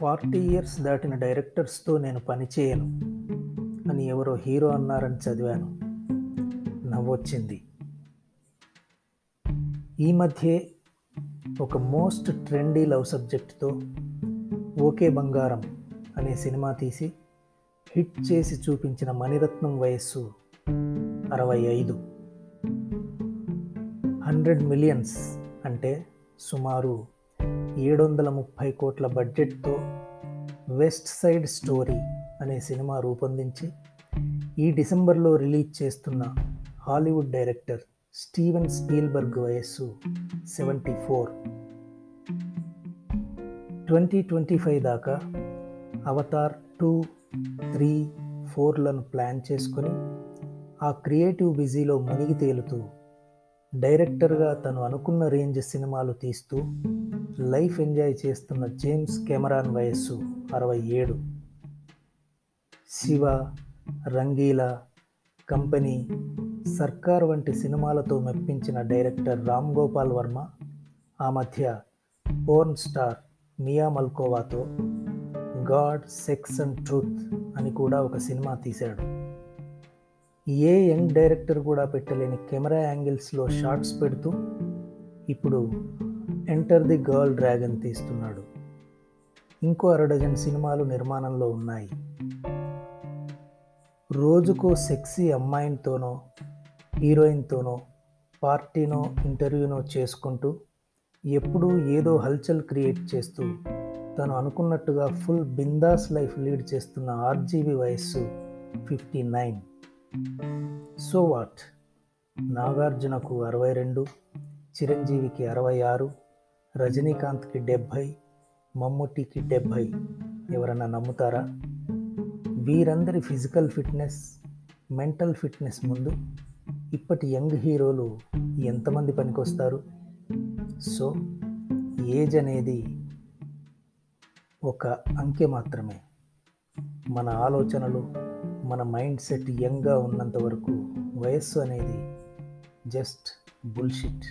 Forty years దాటిన డైరెక్టర్స్తో నేను పని చేయను అని ఎవరో హీరో అన్నారని చదివాను. నవ్వొచ్చింది. ఈ మధ్యే ఒక మోస్ట్ ట్రెండీ లవ్ సబ్జెక్ట్తో ఓకే బంగారం అనే సినిమా తీసి హిట్ చేసి చూపించిన మణిరత్నం వయస్సు అరవై ఐదు. హండ్రెడ్ మిలియన్స్ అంటే సుమారు ఏడు వందల ముప్పై కోట్ల బడ్జెట్తో వెస్ట్ సైడ్ స్టోరీ అనే సినిమా రూపొందించి ఈ డిసెంబర్లో రిలీజ్ చేస్తున్న హాలీవుడ్ డైరెక్టర్ స్టీవెన్ స్పీల్బర్గ్ వయస్సు seventy four. Twenty twenty five దాకా అవతార్ టూ త్రీ ఫోర్లను ప్లాన్ చేసుకొని ఆ క్రియేటివ్ బిజీలో మునిగి తేలుతూ డైరెక్టర్గా తను అనుకున్న రేంజ్ సినిమాలు తీస్తూ లైఫ్ ఎంజాయ్ చేస్తున్న జేమ్స్ కెమెరాన్ వయస్సు అరవై ఏడు. శివ రంగీలా కంపెనీ సర్కార్ వంటి సినిమాలతో మెప్పించిన డైరెక్టర్ రామ్ గోపాల్ వర్మ ఆ మధ్య పోర్న్ స్టార్ మియా మల్కోవాతో గాడ్ సెక్స్ అండ్ ట్రూత్ అని కూడా ఒక సినిమా తీశాడు. ఏ యంగ్ డైరెక్టర్ కూడా పెట్టలేని కెమెరా యాంగిల్స్లో షార్ట్స్ పెడుతూ ఇప్పుడు ఎంటర్ ది గర్ల్ డ్రాగన్ తీస్తున్నాడు. ఇంకో అరడజన్ సినిమాలు నిర్మాణంలో ఉన్నాయి. రోజుకో సెక్సీ అమ్మాయినితోనో హీరోయిన్తోనో పార్టీనో ఇంటర్వ్యూనో చేసుకుంటూ ఎప్పుడూ ఏదో హల్చల్ క్రియేట్ చేస్తూ తను అనుకున్నట్టుగా ఫుల్ బిందాస్ లైఫ్ లీడ్ చేస్తున్న ఆర్జీవి వయస్సు ఫిఫ్టీ నైన్ సో వాట్ నాగార్జునకు అరవై రెండు చిరంజీవికి అరవై ఆరు రజనీకాంత్కి డెబ్భై మమ్ముటికి డెబ్భై ఎవరన్నా నమ్ముతారా? వీరందరి ఫిజికల్ ఫిట్నెస్ మెంటల్ ఫిట్నెస్ ముందు ఇప్పటి యంగ్ హీరోలు ఎంతమంది పనికొస్తారు? సో ఏజ్ అనేది ఒక అంకె మాత్రమే. మన ఆలోచనలు మన మైండ్ సెట్ యంగ్గా ఉన్నంత వరకు వయస్సు అనేది జస్ట్ బుల్షిట్.